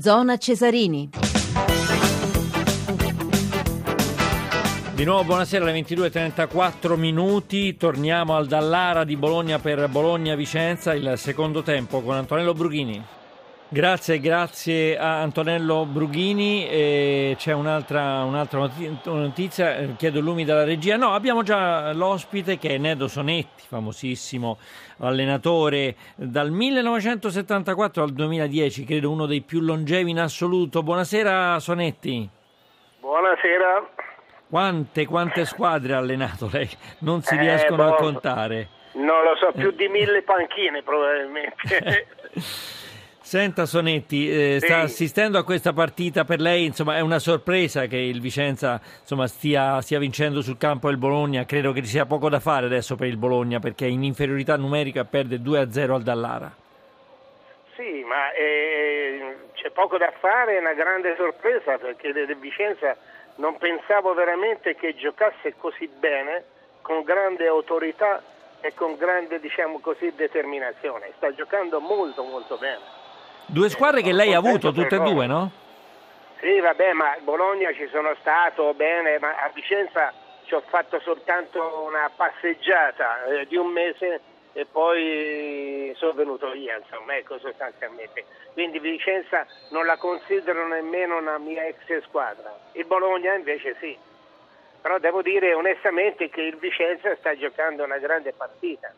Zona Cesarini. Di nuovo buonasera alle 22.34 minuti, torniamo al Dallara di Bologna per Bologna-Vicenza, il secondo tempo con Antonello Brughini. Grazie, grazie a Antonello Brughini. E c'è un'altra, un'altra notizia, eh, chiedo lumi dalla regia. No, abbiamo già l'ospite che è Nedo Sonetti, famosissimo allenatore dal 1974 al 2010, credo uno dei più longevi in assoluto. Buonasera Sonetti. Buonasera. Quante, quante squadre ha allenato lei? Non si eh, riescono boh, a contare. Non lo so, più di mille panchine probabilmente. Senta Sonetti, eh, sì. sta assistendo a questa partita per lei, insomma è una sorpresa che il Vicenza insomma, stia, stia, vincendo sul campo del Bologna, credo che ci sia poco da fare adesso per il Bologna perché in inferiorità numerica perde 2-0 al Dallara. Sì, ma eh, c'è poco da fare, è una grande sorpresa perché il Vicenza non pensavo veramente che giocasse così bene, con grande autorità e con grande diciamo così, determinazione, sta giocando molto molto bene. Due squadre che lei ha avuto, tutte e due, no? Sì, vabbè, ma Bologna ci sono stato bene, ma a Vicenza ci ho fatto soltanto una passeggiata eh, di un mese e poi sono venuto via, insomma, ecco sostanzialmente. Quindi Vicenza non la considero nemmeno una mia ex squadra. Il Bologna invece sì. Però devo dire onestamente che il Vicenza sta giocando una grande partita.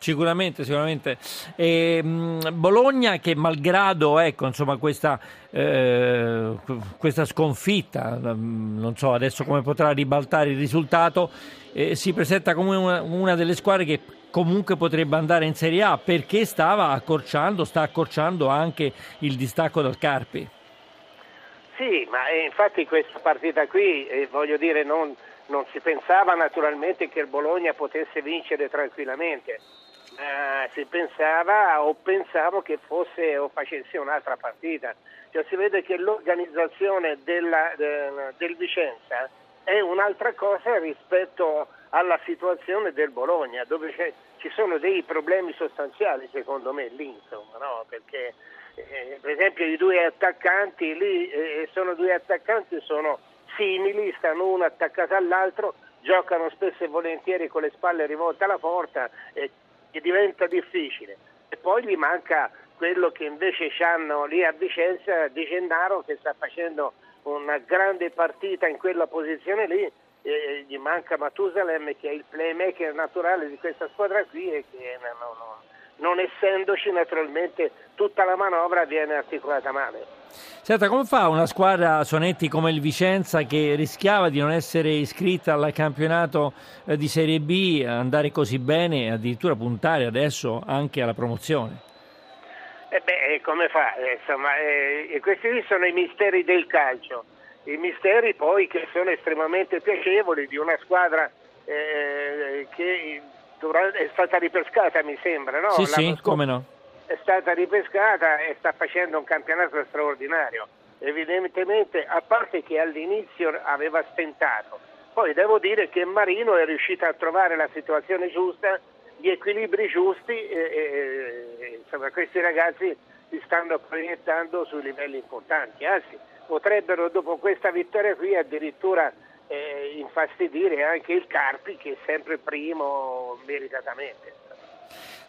Sicuramente, sicuramente. E, mh, Bologna che malgrado ecco, insomma, questa, eh, questa, sconfitta, non so adesso come potrà ribaltare il risultato, eh, si presenta come una, una, delle squadre che comunque potrebbe andare in Serie A perché stava accorciando, sta accorciando anche il distacco dal Carpi. Sì, ma eh, infatti questa partita qui, eh, voglio dire, non, non si pensava naturalmente che il Bologna potesse vincere tranquillamente eh, si pensava o pensavo che fosse o facesse un'altra partita. Cioè, si vede che l'organizzazione della, de, del Vicenza è un'altra cosa rispetto alla situazione del Bologna, dove ci sono dei problemi sostanziali secondo me lì, insomma, no? perché eh, per esempio i due attaccanti lì eh, sono due attaccanti, sono simili, stanno uno attaccato all'altro, giocano spesso e volentieri con le spalle rivolte alla porta, eh, che diventa difficile. E poi gli manca quello che invece hanno lì a Vicenza Di Gennaro che sta facendo una grande partita in quella posizione lì e gli manca Matusalem che è il playmaker naturale di questa squadra qui e che non, non, non essendoci naturalmente tutta la manovra viene articolata male. Senta, come fa una squadra Sonetti come il Vicenza che rischiava di non essere iscritta al campionato eh, di Serie B, andare così bene e addirittura puntare adesso anche alla promozione? Eh beh, eh, come fa? Eh, insomma, eh, questi sono i misteri del calcio, i misteri poi che sono estremamente piacevoli di una squadra eh, che è stata ripescata, mi sembra, no? Sì, L'anno sì, come no? È stata ripescata e sta facendo un campionato straordinario. Evidentemente, a parte che all'inizio aveva stentato, poi devo dire che Marino è riuscito a trovare la situazione giusta, gli equilibri giusti e, e insomma, questi ragazzi si stanno proiettando su livelli importanti, anzi potrebbero dopo questa vittoria qui addirittura eh, infastidire anche il Carpi che è sempre primo meritatamente.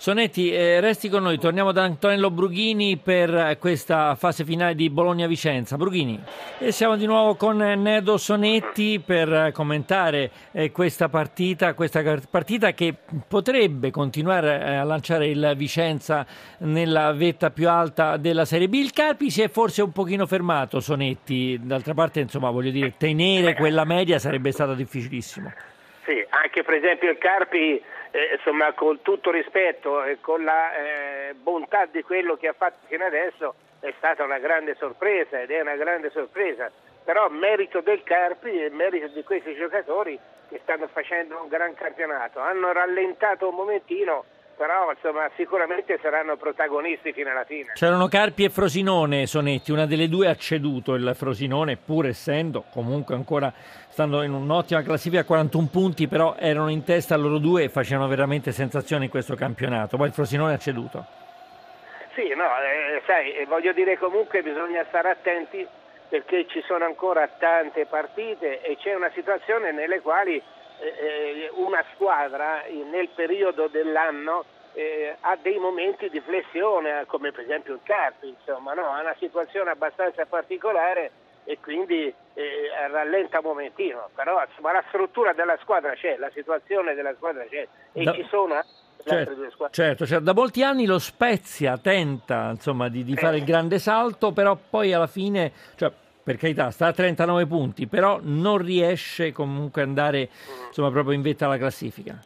Sonetti, eh, resti con noi, torniamo da Antonello Brughini per questa fase finale di Bologna-Vicenza. Brughini, e siamo di nuovo con Nedo Sonetti per commentare eh, questa partita, questa partita che potrebbe continuare eh, a lanciare il Vicenza nella vetta più alta della Serie B. Il Carpi si è forse un pochino fermato, Sonetti, d'altra parte insomma voglio dire, tenere quella media sarebbe stato difficilissimo. Sì, anche per esempio il Carpi eh, insomma, con tutto rispetto e con la eh, bontà di quello che ha fatto fino adesso, è stata una grande sorpresa ed è una grande sorpresa. Però merito del Carpi e merito di questi giocatori che stanno facendo un gran campionato. Hanno rallentato un momentino, però insomma, sicuramente saranno protagonisti fino alla fine. C'erano Carpi e Frosinone, Sonetti, una delle due ha ceduto il Frosinone, pur essendo comunque ancora stando in un'ottima classifica a 41 punti, però erano in testa loro due e facevano veramente sensazione in questo campionato. Poi il Frosinone ha ceduto. Sì, no, eh, sai, voglio dire comunque bisogna stare attenti perché ci sono ancora tante partite e c'è una situazione nelle quali eh, eh una squadra nel periodo dell'anno eh, ha dei momenti di flessione, come per esempio il Carpi, insomma, no? ha una situazione abbastanza particolare e quindi eh, rallenta un momentino, però insomma, la struttura della squadra c'è, la situazione della squadra c'è e da... ci sono Certo, certo, certo, da molti anni lo Spezia tenta insomma, di, di fare il grande salto, però poi alla fine, cioè, per carità, sta a 39 punti, però non riesce comunque ad andare insomma, proprio in vetta alla classifica.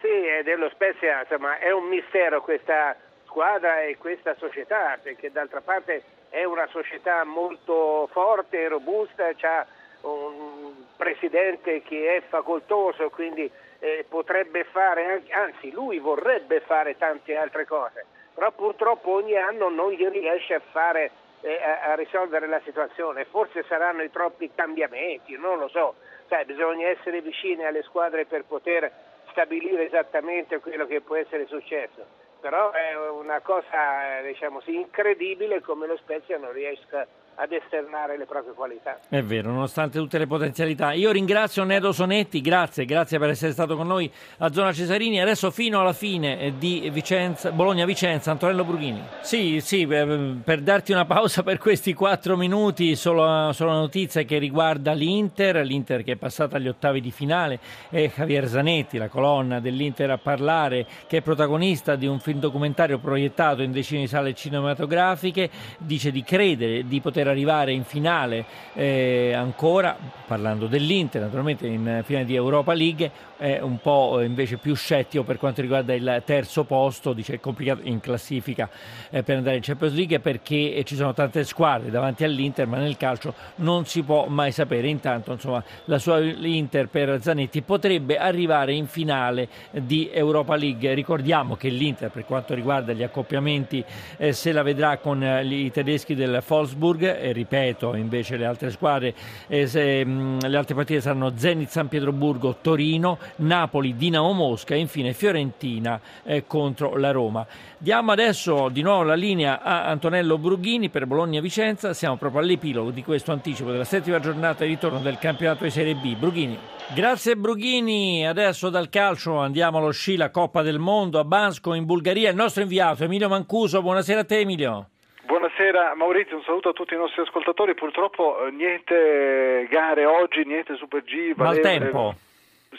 Sì, dello Spezia insomma, è un mistero questa squadra e questa società, perché d'altra parte è una società molto forte e robusta, ha un presidente che è facoltoso, quindi eh, potrebbe fare, anzi lui vorrebbe fare tante altre cose, però purtroppo ogni anno non gli riesce a, fare, a, a risolvere la situazione, forse saranno i troppi cambiamenti, non lo so, Sai, bisogna essere vicini alle squadre per poter stabilire esattamente quello che può essere successo. Però è una cosa diciamo sì, incredibile come lo Spezia non riesca ad esternare le proprie qualità. È vero, nonostante tutte le potenzialità. Io ringrazio Nedo Sonetti, grazie, grazie per essere stato con noi a Zona Cesarini. Adesso fino alla fine di Vicenza, Bologna-Vicenza, Antonello Brughini. Sì, sì, eh, per darti una pausa per questi quattro minuti, solo, solo una notizia che riguarda l'Inter, l'Inter che è passata agli ottavi di finale, e Javier Zanetti, la colonna dell'Inter a parlare, che è protagonista di un film documentario proiettato in decine di sale cinematografiche, dice di credere, di poter arrivare in finale eh, ancora, parlando dell'Inter, naturalmente in finale di Europa League, è un po' invece più scettico per quanto riguarda il terzo posto, dice complicato in classifica eh, per andare in Champions League perché ci sono tante squadre davanti all'Inter, ma nel calcio non si può mai sapere. Intanto, insomma, la sua Inter per Zanetti potrebbe arrivare in finale di Europa League. Ricordiamo che l'Inter, per quanto riguarda gli accoppiamenti, eh, se la vedrà con eh, i tedeschi del Wolfsburg, e ripeto, invece le altre squadre, eh, se, mh, le altre partite saranno Zenit San Pietroburgo, Torino, Napoli, Dinamo Mosca e infine Fiorentina eh, contro la Roma. Diamo adesso di nuovo la linea a Antonello Brughini per Bologna-Vicenza, siamo proprio all'epilogo di questo anticipo della settima giornata di ritorno del campionato di Serie B. Brughini. Grazie Brughini, adesso dal calcio andiamo allo sci, la Coppa del Mondo a Bansko in Bulgaria, il nostro inviato Emilio Mancuso, buonasera a te Emilio. Buonasera Maurizio, un saluto a tutti i nostri ascoltatori. Purtroppo eh, niente gare oggi, niente Super G. Maltempo.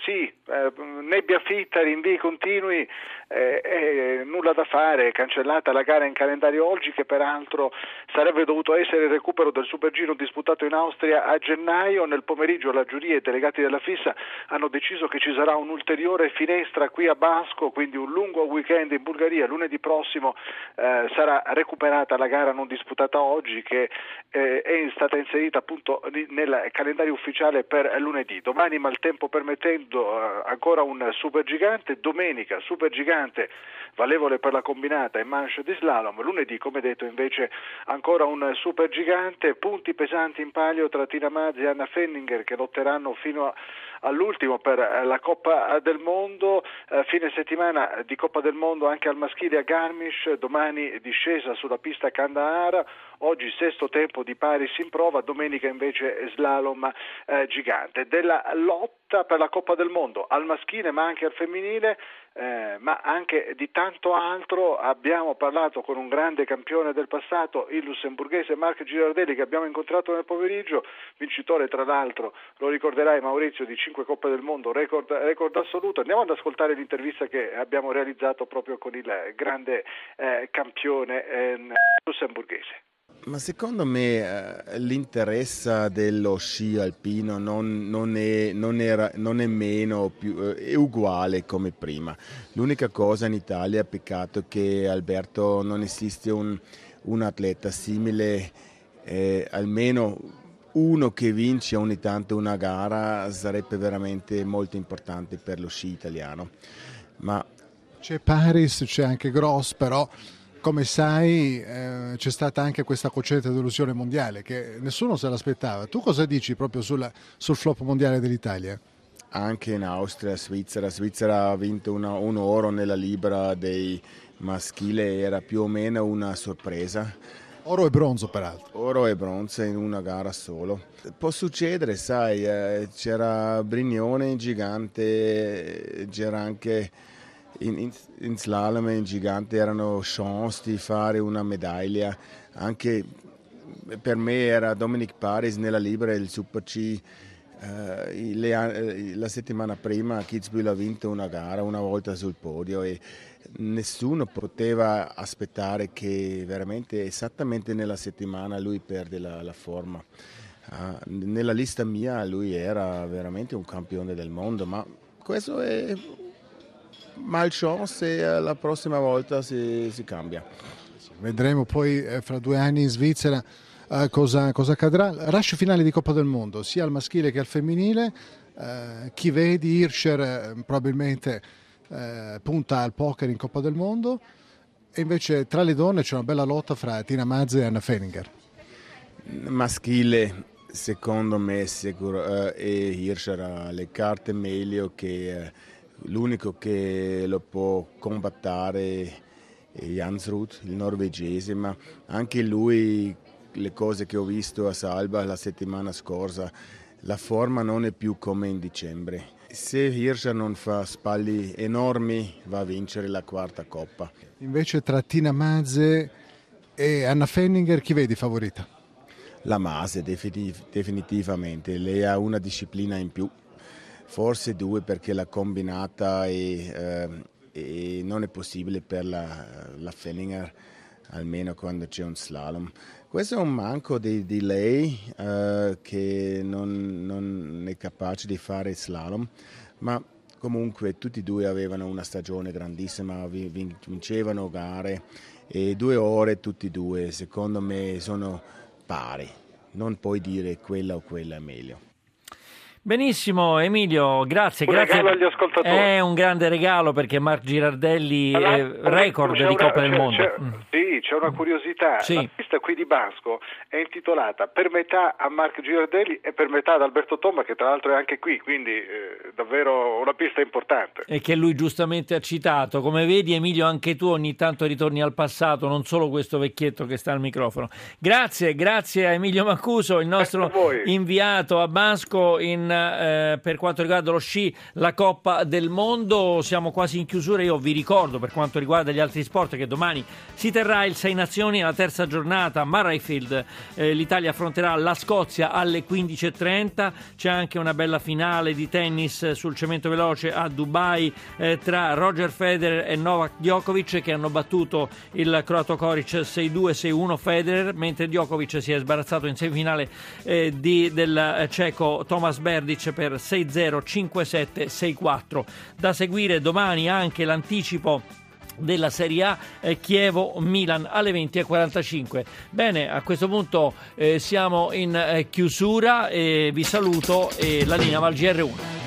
Sì, eh, nebbia fitta, rinvii continui, eh, eh, nulla da fare, cancellata la gara in calendario oggi che peraltro sarebbe dovuto essere il recupero del Supergiro disputato in Austria a gennaio, nel pomeriggio la giuria e i delegati della FISA hanno deciso che ci sarà un'ulteriore finestra qui a Basco, quindi un lungo weekend in Bulgaria, lunedì prossimo eh, sarà recuperata la gara non disputata oggi che eh, è stata inserita appunto nel calendario ufficiale per lunedì, domani maltempo permettendo eh, ancora un supergigante, domenica supergigante gigante valevole per la combinata e manche di slalom. Lunedì, come detto, invece ancora un super gigante, punti pesanti in palio tra Tina Mazzi e Anna Fenninger che lotteranno fino all'ultimo per la Coppa del Mondo, eh, fine settimana di Coppa del Mondo anche al maschile a Garmisch, domani discesa sulla pista Kandahar, oggi sesto tempo di Paris in prova, domenica invece slalom eh, gigante. Della lotta per la Coppa del Mondo al maschile ma anche al femminile, eh, ma anche di tanto altro abbiamo parlato con un grande campione del passato, il lussemburghese Marc Girardelli che abbiamo incontrato nel pomeriggio, vincitore tra l'altro, lo ricorderai Maurizio, di 5 Coppe del Mondo, record, record assoluto. Andiamo ad ascoltare l'intervista che abbiamo realizzato proprio con il grande eh, campione eh, lussemburghese. Ma secondo me eh, l'interesse dello sci alpino non, non, è, non, era, non è, meno, più, eh, è uguale come prima. L'unica cosa in Italia, peccato che Alberto non esiste un, un atleta simile, eh, almeno uno che vince ogni tanto una gara sarebbe veramente molto importante per lo sci italiano. Ma... C'è Paris, c'è anche Gross, però come sai eh, c'è stata anche questa cocente delusione mondiale che nessuno se l'aspettava. Tu cosa dici proprio sulla, sul flop mondiale dell'Italia? Anche in Austria, Svizzera. Svizzera ha vinto una, un oro nella libra dei, maschile era più o meno una sorpresa. Oro e bronzo peraltro. Oro e bronzo in una gara solo. Può succedere, sai, eh, c'era Brignone gigante, c'era anche in, in, in slalom in gigante erano chance di fare una medaglia, anche per me era Dominic Paris nella Libera il Super C. Uh, le, la settimana prima Kitzbühel ha vinto una gara una volta sul podio e nessuno poteva aspettare che veramente esattamente nella settimana lui perde la, la forma. Uh, nella lista mia lui era veramente un campione del mondo, ma questo è malchance e eh, la prossima volta si, si cambia. Vedremo poi eh, fra due anni in Svizzera uh, cosa, cosa, accadrà. Rush finale di Coppa del Mondo, sia al maschile che al femminile. Uh, chi vedi Hirscher probabilmente uh, punta al poker in Coppa del Mondo e invece tra le donne c'è una bella lotta fra Tina Mazze e Anna Feininger. Maschile secondo me sicuro, e Hirscher ha le carte meglio che l'unico che lo può combattere è Jansrud, il norvegese, ma anche lui le cose che ho visto a Salba la settimana scorsa, la forma non è più come in dicembre. Se Hirscher non fa spalli enormi va a vincere la quarta coppa. Invece tra Tina Maze e Anna Fenninger chi vedi favorita? La Mase definitivamente, lei ha una disciplina in più forse due perché la combinata è, eh, e non è possibile per la, la Fenninger almeno quando c'è un slalom. Questo è un manco di, di lei eh, che non, non, è capace di fare slalom, ma comunque tutti e due avevano una stagione grandissima, vincevano gare e due ore tutti e due, secondo me sono pari, non puoi dire quella o quella è meglio. Benissimo Emilio, grazie. Un grazie. regalo agli ascoltatori. È un grande regalo perché Marc Girardelli è record di Coppa del Mondo. C'è, mm. Sì, c'è una curiosità. Sì. La pista qui di Basco è intitolata per metà a Marc Girardelli e per metà ad Alberto Tomba che tra l'altro è anche qui, quindi eh, davvero una pista importante. E che lui giustamente ha citato. Come vedi Emilio anche tu ogni tanto ritorni al passato, non solo questo vecchietto che sta al microfono. Grazie, grazie a Emilio Mancuso, il nostro inviato a Basco in, eh, per quanto riguarda lo sci, la Coppa del Mondo. Siamo quasi in chiusura. Io vi ricordo per quanto riguarda gli altri sport che domani si terrà il Sei Nazioni alla terza giornata a Murrayfield. Eh, L'Italia affronterà la Scozia alle 15.30. C'è anche una bella finale di tennis sul cemento veloce a Dubai eh, tra Roger Federer e Novak Djokovic che hanno battuto il croato Koric 6-2, 6-1 Federer, mentre Djokovic si è sbarazzato in semifinale eh, di, del ceco Thomas Berdic per 6-0, 5-7, 6-4. Da seguire domani anche l'anticipo della Serie A eh, Chievo-Milan alle 20.45. Bene, a questo punto eh, siamo in eh, chiusura vi saluto e la linea va al GR1.